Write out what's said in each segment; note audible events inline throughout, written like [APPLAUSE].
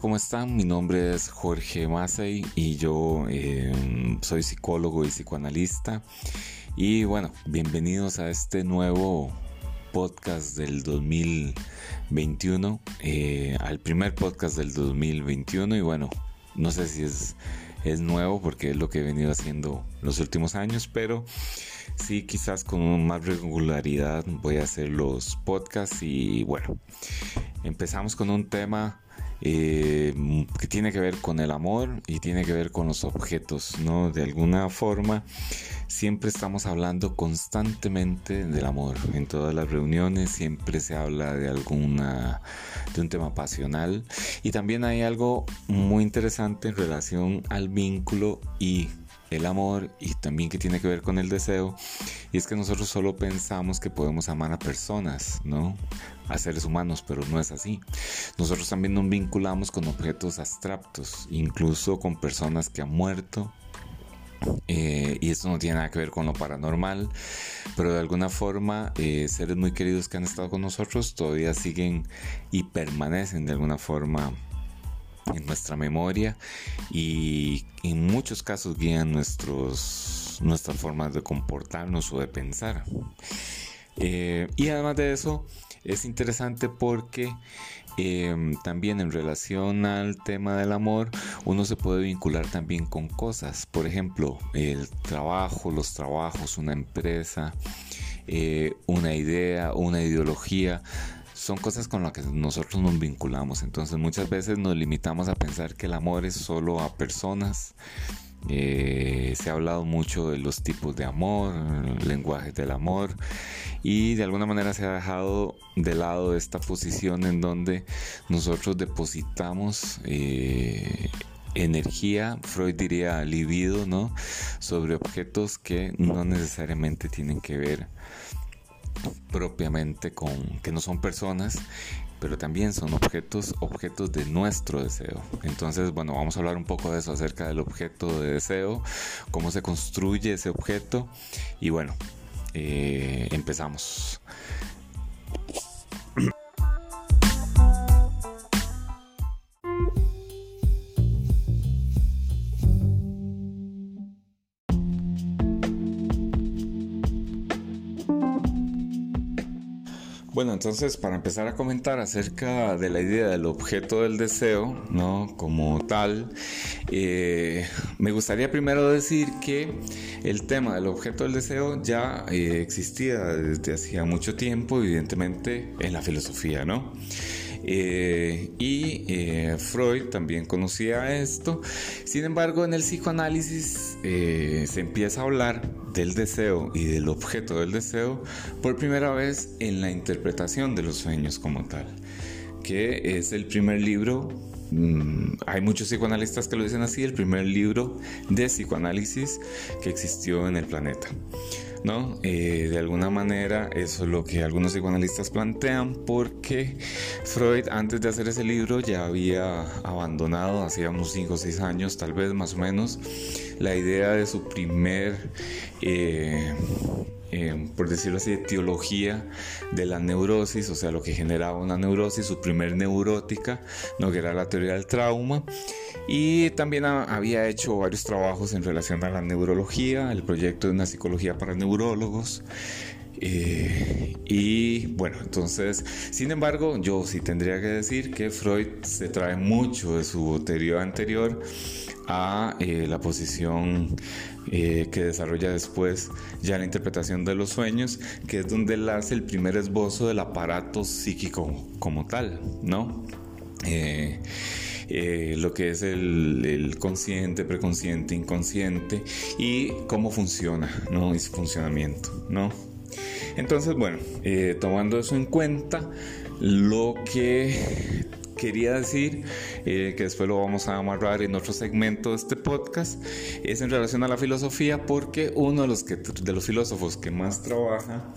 ¿cómo están? Mi nombre es Jorge Massey y yo em, soy psicólogo y psicoanalista. Y bueno, bienvenidos a este nuevo podcast del 2021, eh, al primer podcast del 2021. Y bueno, no sé si es, es nuevo porque es lo que he venido haciendo los últimos años, pero sí, quizás con más regularidad voy a hacer los podcasts. Y bueno, empezamos con un tema eh, que tiene que ver con el amor y tiene que ver con los objetos, ¿no? De alguna forma, siempre estamos hablando constantemente del amor. En todas las reuniones siempre se habla de alguna, de un tema pasional. Y también hay algo muy interesante en relación al vínculo y el amor y también que tiene que ver con el deseo. Y es que nosotros solo pensamos que podemos amar a personas, ¿no? A seres humanos, pero no es así. Nosotros también nos vinculamos con objetos abstractos, incluso con personas que han muerto. Eh, y esto no tiene nada que ver con lo paranormal, pero de alguna forma eh, seres muy queridos que han estado con nosotros todavía siguen y permanecen de alguna forma en nuestra memoria y en muchos casos guían nuestros, nuestras formas de comportarnos o de pensar. Eh, y además de eso, es interesante porque em, también en relación al tema del amor, uno se puede vincular también con cosas. Por ejemplo, el trabajo, los trabajos, una empresa, eh, una idea, una ideología son cosas con las que nosotros nos vinculamos. Entonces muchas veces nos limitamos a pensar que el amor es solo a personas. Eh, se ha hablado mucho de los tipos de amor, lenguajes del amor y de alguna manera se ha dejado de lado esta posición en donde nosotros depositamos eh, energía, Freud diría libido, ¿no? Sobre objetos que no necesariamente tienen que ver propiamente con que no son personas, pero también son objetos, objetos de nuestro deseo. Entonces, bueno, vamos a hablar un poco de eso acerca del objeto de deseo, cómo se construye ese objeto y bueno, eh, empezamos. Entonces para empezar a comentar acerca de la idea del objeto del deseo, ¿no? Como tal, eh, me gustaría primero decir que el tema del objeto del deseo ya eh, existía desde hacía mucho tiempo, evidentemente, en la filosofía, ¿no? Eh, y eh, Freud también conocía esto. Sin embargo, en el psicoanálisis eh, se empieza a hablar del deseo y del objeto del deseo por primera vez en la interpretación de los sueños como tal, que es el primer libro mm, hay muchos psicoanalistas que lo dicen así, el primer libro de psicoanálisis que existió en el planeta. ¿No? Eh, de alguna manera eso es lo que algunos psicoanalistas plantean porque Freud antes de hacer ese libro ya había abandonado, hacía unos 5 o 6 años tal vez más o menos, la idea de su primer... Eh, eh, por decirlo así, teología de la neurosis, o sea, lo que generaba una neurosis, su primer neurótica, ¿no? que era la teoría del trauma. Y también había hecho varios trabajos en relación a la neurología, el proyecto de una psicología para neurólogos. Eh, y bueno, entonces, sin embargo, yo sí tendría que decir que Freud se trae mucho de su teoría anterior a eh, la posición eh, que desarrolla después ya la interpretación de los sueños, que es donde él hace el primer esbozo del aparato psíquico como tal, ¿no? Lo que es el, consciente, preconsciente, inconsciente y cómo funciona, ¿no? Y su funcionamiento, ¿no? Entonces, bueno, eh, tomando eso en cuenta, lo que quería decir, eh, que después lo vamos a amarrar en otro segmento de este podcast, es en relación a la filosofía, porque uno de los, que, de los filósofos que más trabaja,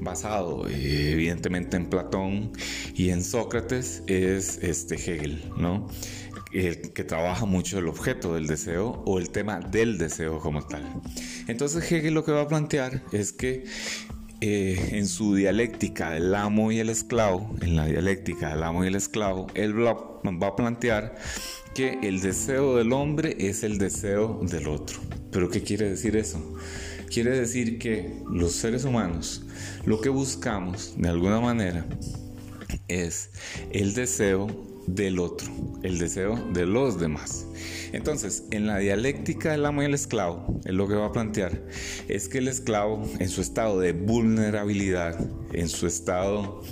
basado evidentemente en Platón y en Sócrates, es este Hegel, ¿no? El que trabaja mucho el objeto del deseo o el tema del deseo como tal. Entonces Hegel lo que va a plantear es que eh, en su dialéctica del amo y el esclavo, en la dialéctica del amo y el esclavo, él va, va a plantear que el deseo del hombre es el deseo del otro. ¿Pero qué quiere decir eso? Quiere decir que los seres humanos lo que buscamos de alguna manera es el deseo del otro, el deseo de los demás. Entonces, en la dialéctica del amo y el esclavo, es lo que va a plantear es que el esclavo, en su estado de vulnerabilidad, en su estado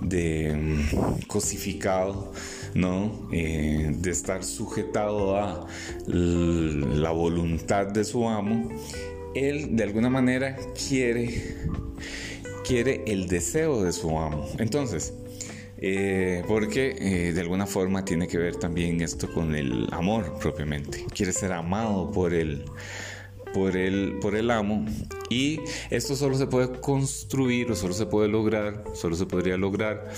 de mm, cosificado, ¿no? Eh, de estar sujetado a la voluntad de su amo, él de alguna manera quiere, quiere el deseo de su amo. Entonces, eh, porque eh, de alguna forma tiene que ver también esto con el amor propiamente. Quiere ser amado por el, por el, por el amo y esto solo se puede construir o solo se puede lograr, solo se podría lograr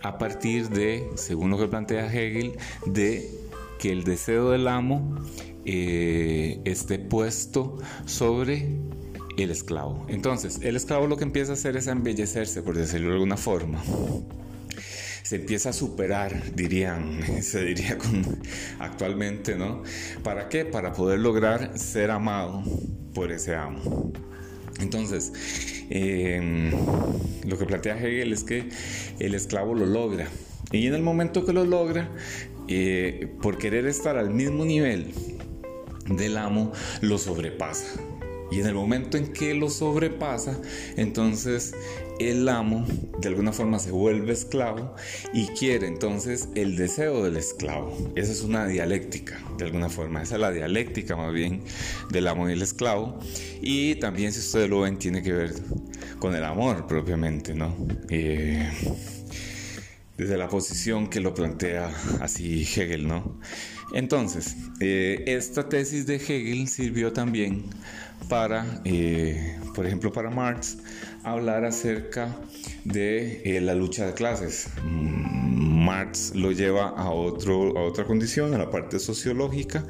a partir de, según lo que plantea Hegel, de que el deseo del amo eh, esté puesto sobre el esclavo. Entonces, el esclavo lo que empieza a hacer es embellecerse, por decirlo de alguna forma se empieza a superar, dirían, [LAUGHS] se diría con, actualmente, ¿no? ¿Para qué? Para poder lograr ser amado por ese amo. Entonces, em, lo que plantea Hegel es que el esclavo lo logra. Y en el momento que lo logra, eh, por querer estar al mismo nivel del amo, lo sobrepasa. Y en el momento en que lo sobrepasa, entonces el amo de alguna forma se vuelve esclavo y quiere entonces el deseo del esclavo. Esa es una dialéctica, de alguna forma. Esa es la dialéctica más bien del amo y el esclavo. Y también, si ustedes lo ven, tiene que ver con el amor propiamente, ¿no? Eh, desde la posición que lo plantea así Hegel, ¿no? Entonces, eh, esta tesis de Hegel sirvió también para, eh, por ejemplo, para Marx, hablar acerca de eh, la lucha de clases. Mm, Marx lo lleva a, otro, a otra condición, a la parte sociológica,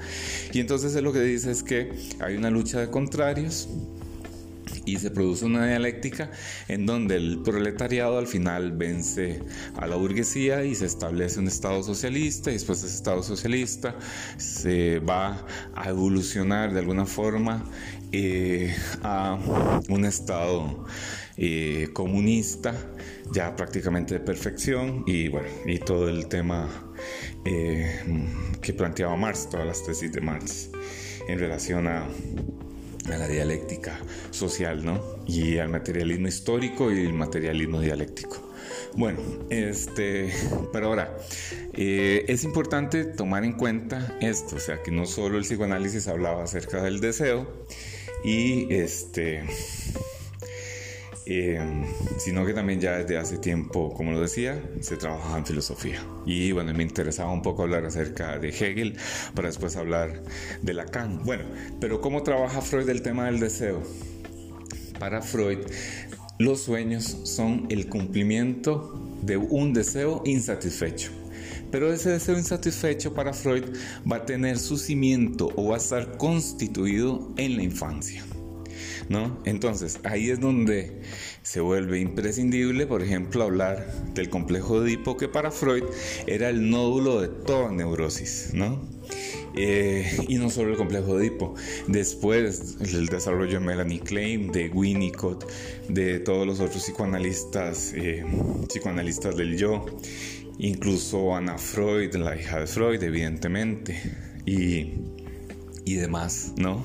y entonces lo que dice es que hay una lucha de contrarios y se produce una dialéctica en donde el proletariado al final vence a la burguesía y se establece un Estado socialista y después ese Estado socialista se va a evolucionar de alguna forma eh, a un Estado eh, comunista ya prácticamente de perfección y bueno y todo el tema eh, que planteaba Marx todas las tesis de Marx en relación a a la dialéctica social, ¿no? Y al materialismo histórico y el materialismo dialéctico. Bueno, este, pero ahora, eh, es importante tomar en cuenta esto, o sea, que no solo el psicoanálisis hablaba acerca del deseo y este Em, sino que también ya desde hace tiempo, como lo decía, se trabajaba en filosofía. Y bueno, me interesaba un poco hablar acerca de Hegel para después hablar de Lacan. Bueno, pero ¿cómo trabaja Freud el tema del deseo? Para Freud, los sueños son el cumplimiento de un deseo insatisfecho. Pero ese deseo insatisfecho para Freud va a tener su cimiento o va a estar constituido en la infancia. ¿No? Entonces, ahí es donde se vuelve imprescindible, por ejemplo, hablar del complejo de Edipo, que para Freud era el nódulo de toda neurosis, ¿no? Eh, y no solo el complejo de Edipo, después el desarrollo de Melanie Klein, de Winnicott, de todos los otros psicoanalistas, eh, psicoanalistas del yo, incluso Ana Freud, la hija de Freud, evidentemente, y, y demás, ¿no?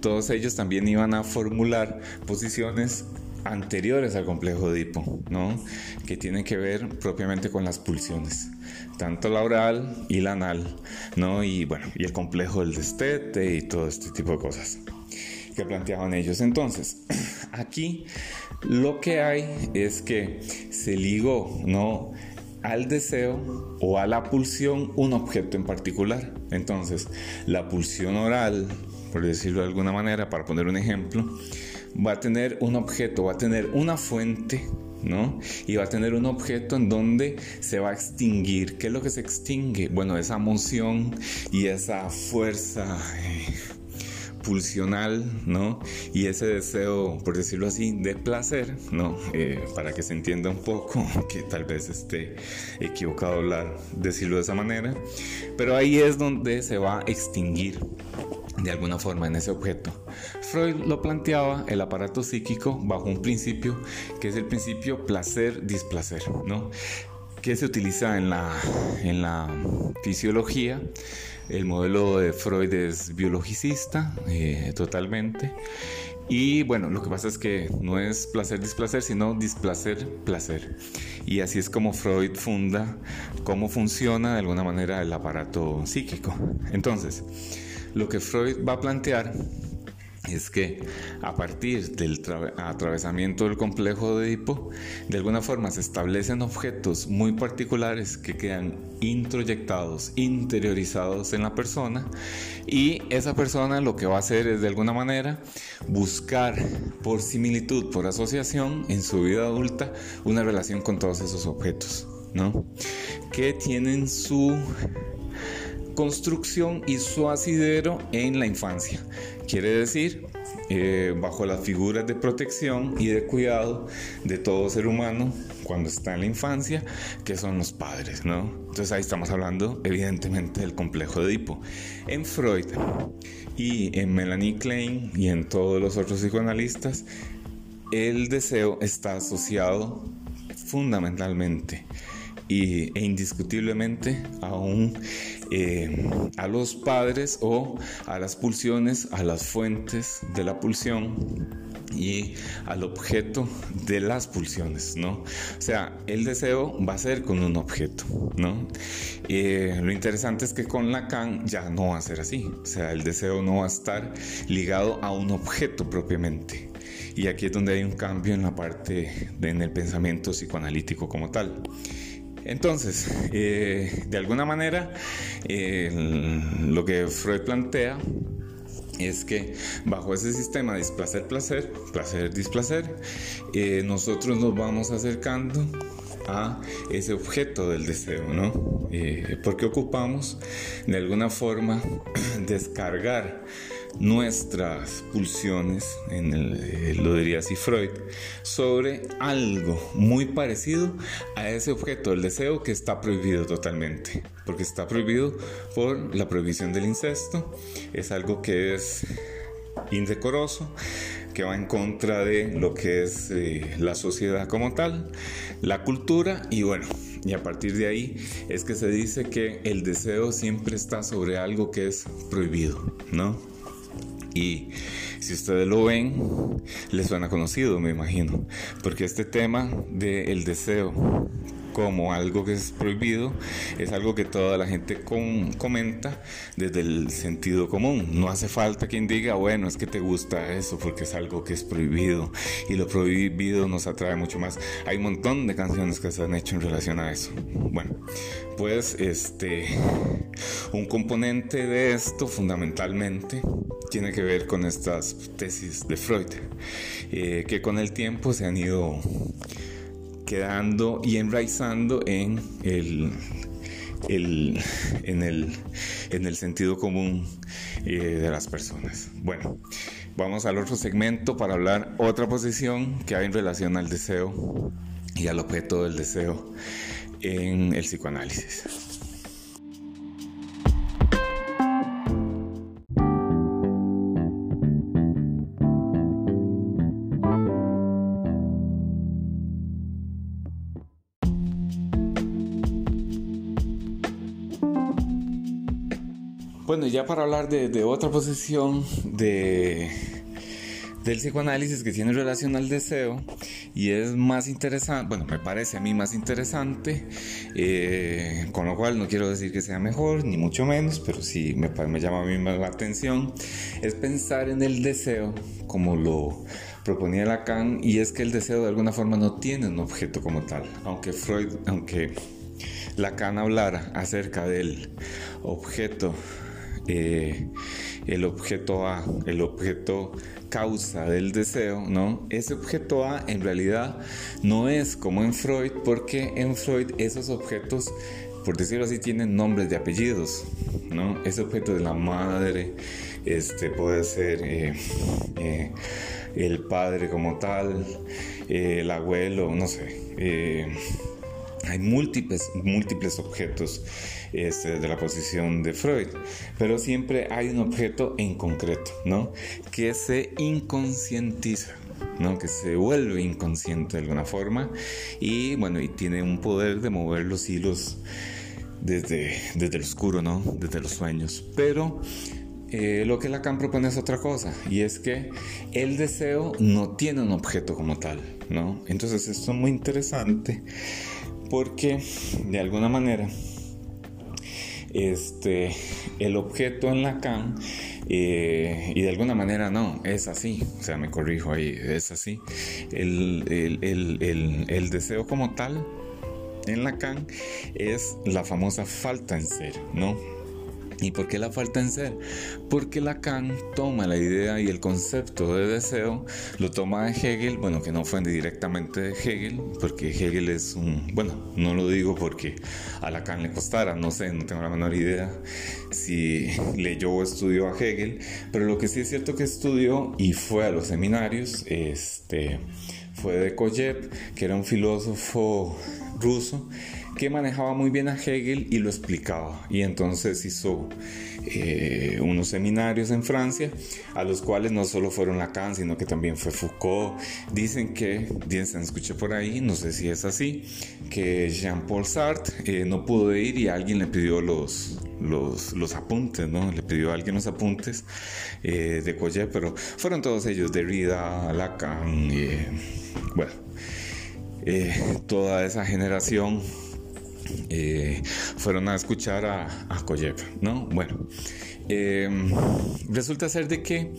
todos ellos también iban a formular posiciones anteriores al complejo de Edipo, ¿no? que tienen que ver propiamente con las pulsiones, tanto la oral y la anal, ¿no? y bueno, y el complejo del destete y todo este tipo de cosas que planteaban ellos. Entonces, [CLEARS THROAT] aquí lo que hay es que se ligó, ¿no? Al deseo o a la pulsión un objeto en particular. Entonces, la pulsión oral por decirlo de alguna manera, para poner un ejemplo, va a tener un objeto, va a tener una fuente, ¿no? Y va a tener un objeto en donde se va a extinguir. ¿Qué es lo que se extingue? Bueno, esa emoción y esa fuerza. Eh, pulsional, ¿no? Y ese deseo, por decirlo así, de placer, ¿no? Eh, para que se entienda un poco, [LAUGHS] que tal vez esté equivocado hablar, decirlo de esa manera, pero ahí es donde se va a extinguir de alguna forma en ese objeto. Freud lo planteaba el aparato psíquico bajo un principio que es el principio placer-displacer, ¿no? que se utiliza en la, en la fisiología. El modelo de Freud es biologicista eh, totalmente. Y bueno, lo que pasa es que no es placer-displacer, sino displacer-placer. Y así es como Freud funda cómo funciona de alguna manera el aparato psíquico. Entonces, lo que Freud va a plantear es que a partir del atravesamiento del complejo de Edipo, de alguna forma se establecen objetos muy particulares que quedan introyectados, interiorizados en la persona y esa persona lo que va a hacer es de alguna manera buscar por similitud, por asociación en su vida adulta una relación con todos esos objetos, ¿no? Que tienen su construcción y su asidero en la infancia. Quiere decir, eh, bajo las figuras de protección y de cuidado de todo ser humano cuando está en la infancia, que son los padres, ¿no? Entonces ahí estamos hablando evidentemente del complejo de Edipo. En Freud y en Melanie Klein y en todos los otros psicoanalistas, el deseo está asociado fundamentalmente y, e indiscutiblemente a, eh, a los padres o a las pulsiones, a las fuentes de la pulsión y al objeto de las pulsiones, ¿no? O sea, el deseo va a ser con un objeto, ¿no? Eh, lo interesante es que con Lacan ya no va a ser así, o sea, el deseo no va a estar ligado a un objeto propiamente. Y aquí es donde hay un cambio en la parte, de, en el pensamiento psicoanalítico como tal. Entonces, eh, de alguna manera, lo que Freud plantea es que bajo ese sistema displacer-placer, placer-displacer, eh, nosotros nos vamos acercando a ese objeto del deseo, ¿no? Eh, porque ocupamos de alguna forma [CLEARS THROAT] descargar nuestras pulsiones, en el, eh, lo diría así Freud, sobre algo muy parecido a ese objeto del deseo que está prohibido totalmente, porque está prohibido por la prohibición del incesto, es algo que es indecoroso, que va en contra de lo que es eh, la sociedad como tal, la cultura y bueno, y a partir de ahí es que se dice que el deseo siempre está sobre algo que es prohibido, ¿no? Y si ustedes lo ven, les suena conocido, me imagino, porque este tema del deseo como algo que es prohibido es algo que toda la gente comenta desde el sentido común. No hace falta quien diga, bueno, es que te gusta eso porque es algo que es prohibido y lo prohibido nos atrae mucho más. Hay un montón de canciones que se han hecho en relación a eso. Bueno, pues este, un componente de esto fundamentalmente tiene que ver con estas tesis de Freud, eh, que con el tiempo se han ido quedando y enraizando en el, en el, en el sentido común eh, de las personas. Bueno, vamos al otro segmento para hablar otra posición que hay en relación al deseo y al objeto del deseo en el psicoanálisis. Ya para hablar de, otra posición de, del psicoanálisis que tiene relación al deseo y es más interesante, bueno, me parece a mí más interesante, eh, con lo cual no quiero decir que sea mejor, ni mucho menos, pero sí me, me llama a mí más la atención, es pensar en el deseo como lo proponía Lacan y es que el deseo de alguna forma no tiene un objeto como tal, aunque Freud, aunque Lacan hablara acerca del objeto eh, el objeto A, el objeto causa del deseo, ¿no? Ese objeto A en realidad no es como en Freud, porque en Freud esos objetos por decirlo así, tienen nombres de apellidos, ¿no? Ese objeto de la madre, este puede ser eh, eh, el padre como tal, el abuelo, no sé. Hay múltiples, múltiples objetos este, de la posición de Freud, pero siempre hay un objeto en concreto, ¿no? Que se inconscientiza. ¿no? que se vuelve inconsciente de alguna forma y bueno y tiene un poder de mover los hilos desde, desde el oscuro, ¿no? desde los sueños. Pero eh, lo que Lacan propone es otra cosa, y es que el deseo no tiene un objeto como tal, ¿no? Entonces esto es muy interesante porque de alguna manera este, el objeto en Lacan, eh, y de alguna manera no, es así, o sea, me corrijo ahí, es así, el, el, el deseo como tal en Lacan es la famosa falta en ser, ¿no? ¿Y por qué la falta en ser? Porque Lacan toma la idea y el concepto de deseo, lo toma de Hegel, bueno, que no fue directamente de Hegel, porque Hegel es un, bueno, no lo digo porque a Lacan le costara, no sé, no tengo la menor idea si leyó o estudió a Hegel, pero lo que sí es cierto que estudió y fue a los seminarios, este, fue de Koyev, que era un filósofo ruso que manejaba muy bien a Hegel y lo explicaba. Y entonces hizo eh, unos seminarios en Francia, a los cuales no solo fueron Lacan, sino que también fue Foucault. Dicen que, dicen, escuché por ahí, no sé si es así, que Jean-Paul Sartre eh, no pudo ir y alguien le pidió los, los, los, apuntes, ¿no? Le pidió a alguien los apuntes eh, de Coyet, pero fueron todos ellos, Derrida, Lacan, bueno, toda esa generación eh, fueron a escuchar a, a ¿no? Bueno, em, resulta ser de que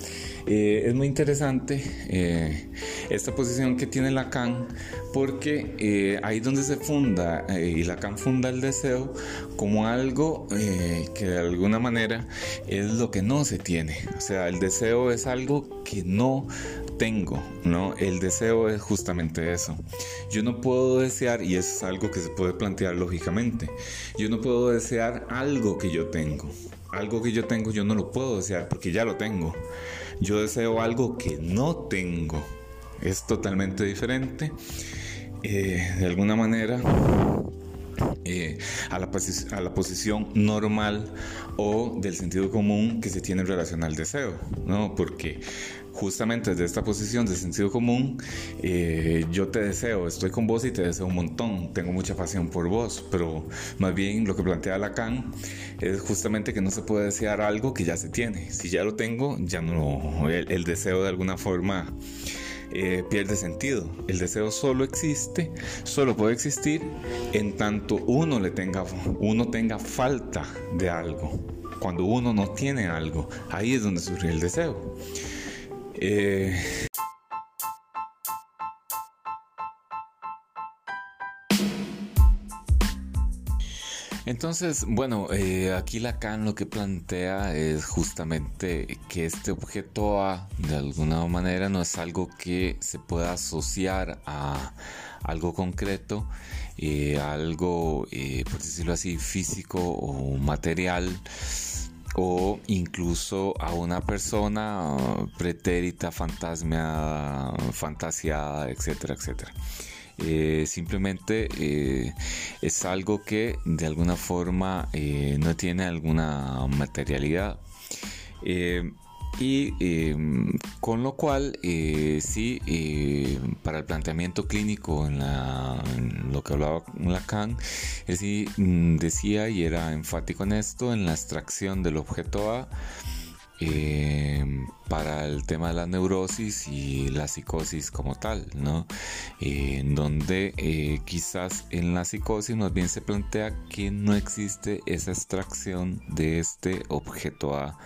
eh, es muy interesante eh, esta posición que tiene Lacan porque ahí donde se funda y Lacan funda el deseo como algo que de alguna manera es lo que no se tiene o sea el deseo es algo que no tengo, ¿no? El deseo es justamente eso. Yo no puedo desear, y es algo que se puede plantear lógicamente, yo no puedo desear algo que yo tengo. Algo que yo tengo yo no lo puedo desear porque ya lo tengo. Yo deseo algo que no tengo. Es totalmente diferente. Eh, de alguna manera eh, a, la a, la posición normal o del sentido común que se tiene en relación al deseo, ¿no? Porque justamente desde esta posición de sentido común, eh, yo te deseo, estoy con vos y te deseo un montón, tengo mucha pasión por vos, pero más bien lo que plantea Lacan es justamente que no se puede desear algo que ya se tiene. Si ya lo tengo, ya no, el deseo de alguna forma eh, pierde sentido. El deseo solo existe, solo puede existir en tanto uno le tenga, uno tenga falta de algo. Cuando uno no tiene algo, ahí es donde surge el deseo. Eh, Entonces, bueno, eh, aquí Lacan lo que plantea es justamente que este objeto A, de alguna manera, no es algo que se pueda asociar a algo concreto, eh, algo, por decirlo así, físico o material, o incluso a una persona pretérita, fantasmeada, fantasiada, etcétera, etcétera. Eh, simplemente eh, es algo que de alguna forma eh, no tiene alguna materialidad. Y con lo cual sí para el planteamiento clínico en, lo que hablaba Lacan él sí mm, decía y era enfático en esto en la extracción del objeto A eh, para el tema de la neurosis y la psicosis como tal, ¿no? Eh, en donde eh, quizás en la psicosis más bien se plantea que no existe esa extracción de este objeto A,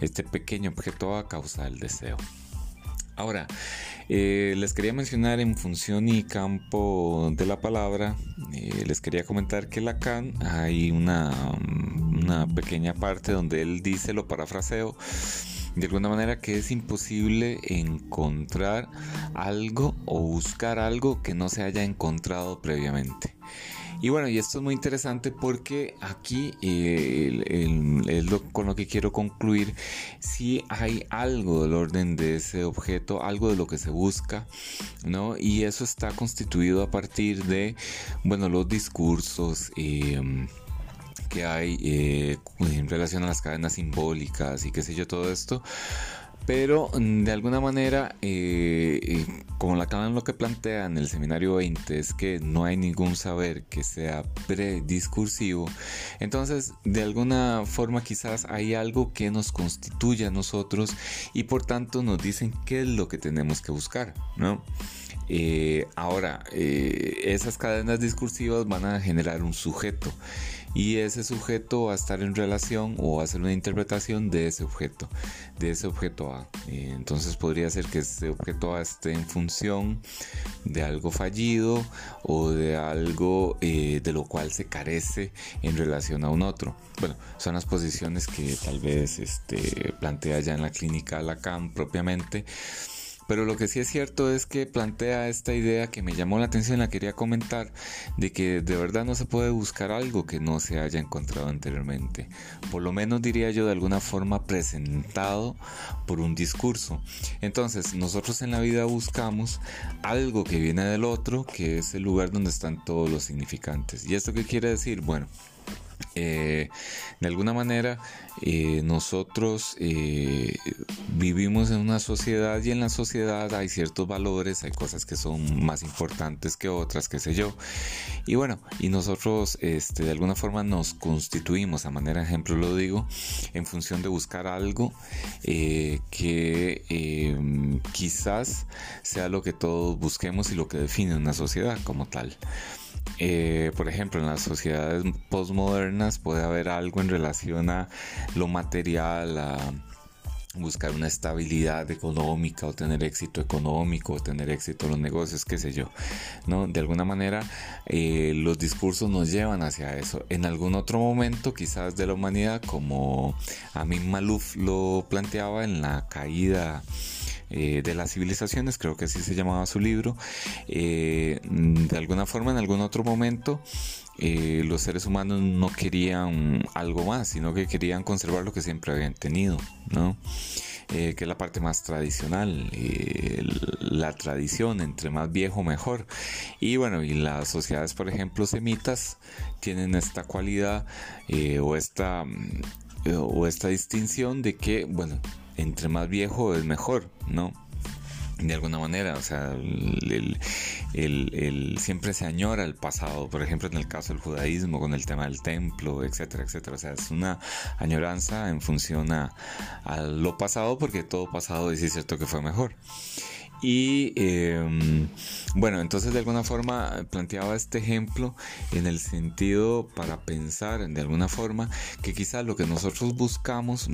este pequeño objeto A causa del deseo. Ahora, eh, les quería mencionar en función y campo de la palabra, eh, les quería comentar que Lacan hay una pequeña parte donde él dice, lo parafraseo, de alguna manera que es imposible encontrar algo o buscar algo que no se haya encontrado previamente. Y bueno, y esto es muy interesante porque aquí eh, es lo, con lo que quiero concluir, si hay algo del orden de ese objeto, algo de lo que se busca, ¿no? Y eso está constituido a partir de, bueno, los discursos. Eh, que hay eh, en relación a las cadenas simbólicas y qué sé yo, todo esto. Pero mm, de alguna manera, eh, eh, como la Canon lo que plantea en el seminario 20 es que no hay ningún saber que sea prediscursivo, entonces de alguna forma quizás hay algo que nos constituye a nosotros y por tanto nos dicen qué es lo que tenemos que buscar, ¿no? Ahora, esas cadenas discursivas van a generar un sujeto y ese sujeto va a estar en relación o va a hacer una interpretación de ese objeto, de ese objeto A. Eh, entonces podría ser que ese objeto A esté en función de algo fallido o de algo eh, de lo cual se carece en relación a un otro. Bueno, son las posiciones que tal vez este, plantea ya en la clínica Lacan propiamente. Pero lo que sí es cierto es que plantea esta idea que me llamó la atención, la quería comentar, de que de verdad no se puede buscar algo que no se haya encontrado anteriormente. Por lo menos diría yo de alguna forma presentado por un discurso. Entonces nosotros en la vida buscamos algo que viene del otro, que es el lugar donde están todos los significantes. ¿Y esto qué quiere decir? Bueno, eh, de alguna manera eh, nosotros eh, vivimos en una sociedad y en la sociedad hay ciertos valores, hay cosas que son más importantes que otras, qué sé yo. Y bueno, y nosotros este, de alguna forma nos constituimos, a manera de ejemplo lo digo, en función de buscar algo que em, quizás sea lo que todos busquemos y lo que define una sociedad como tal. Eh, por ejemplo, en las sociedades postmodernas puede haber algo en relación a lo material, a buscar una estabilidad económica o tener éxito económico o tener éxito en los negocios, qué sé yo, ¿no? De alguna manera eh, los discursos nos llevan hacia eso. En algún otro momento quizás de la humanidad, como Amin Malouf lo planteaba en la caída eh, de las civilizaciones, creo que así se llamaba su libro, eh, de alguna forma en algún otro momento eh, los seres humanos no querían algo más, sino que querían conservar lo que siempre habían tenido, ¿no? que es la parte más tradicional, la tradición, entre más viejo mejor. Y bueno, y las sociedades, por ejemplo, semitas, tienen esta cualidad o, esta, o esta distinción de que, bueno, entre más viejo es mejor, ¿no? de alguna manera, o sea, el, siempre se añora el pasado, por ejemplo en el caso del judaísmo con el tema del templo, etcétera, etcétera, o sea, es una añoranza en función a, a lo pasado porque todo pasado es cierto que fue mejor. Y em, bueno, entonces de alguna forma planteaba este ejemplo en el sentido para pensar de alguna forma que quizás lo que nosotros buscamos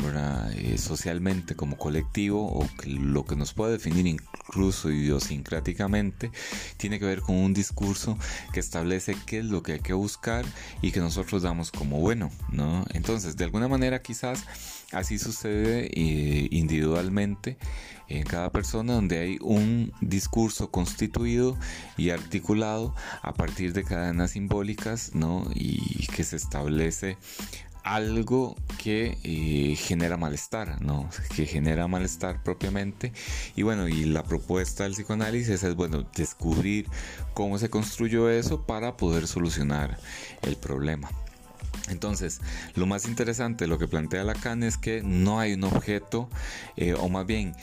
eh, socialmente como colectivo o lo que nos puede definir incluso idiosincráticamente tiene que ver con un discurso que establece qué es lo que hay que buscar y que nosotros damos como bueno, ¿no? Entonces, de alguna manera quizás así sucede eh, individualmente en cada persona donde hay un discurso constituido y articulado a partir de cadenas simbólicas, ¿no? Y que se establece algo que eh, genera malestar, ¿no? Que genera malestar propiamente. Y bueno, y la propuesta del psicoanálisis es, bueno, descubrir cómo se construyó eso para poder solucionar el problema. Entonces, lo más interesante, lo que plantea Lacan es que no hay un objeto, eh, o más bien,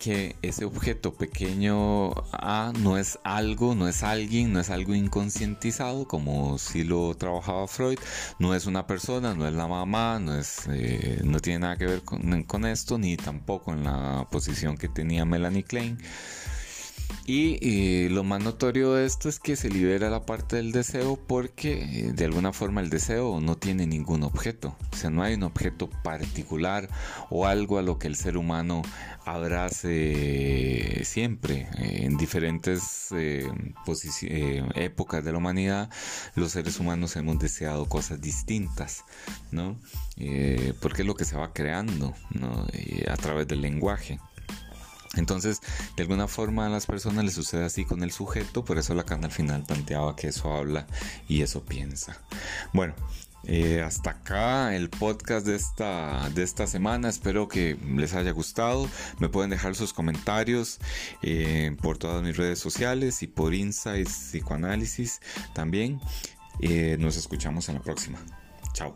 que ese objeto pequeño A no es algo, no es alguien, no es algo inconscientizado, como si lo trabajaba Freud, no es una persona, no es la mamá, no, es, eh, no tiene nada que ver con, con, esto, ni tampoco en la posición que tenía Melanie Klein. Y lo más notorio de esto es que se libera la parte del deseo porque eh, de alguna forma el deseo no tiene ningún objeto. O sea, no hay un objeto particular o algo a lo que el ser humano abrace siempre. Eh, en diferentes eh, épocas de la humanidad, los seres humanos hemos deseado cosas distintas, ¿no? porque es lo que se va creando a través del lenguaje. Entonces, de alguna forma a las personas les sucede así con el sujeto, por eso la Lacan al final planteaba que eso habla y eso piensa. Bueno, eh, hasta acá el podcast de esta, de esta semana. Espero que les haya gustado. Me pueden dejar sus comentarios eh, por todas mis redes sociales y por Insights Psicoanálisis también. Eh, nos escuchamos en la próxima. Chao.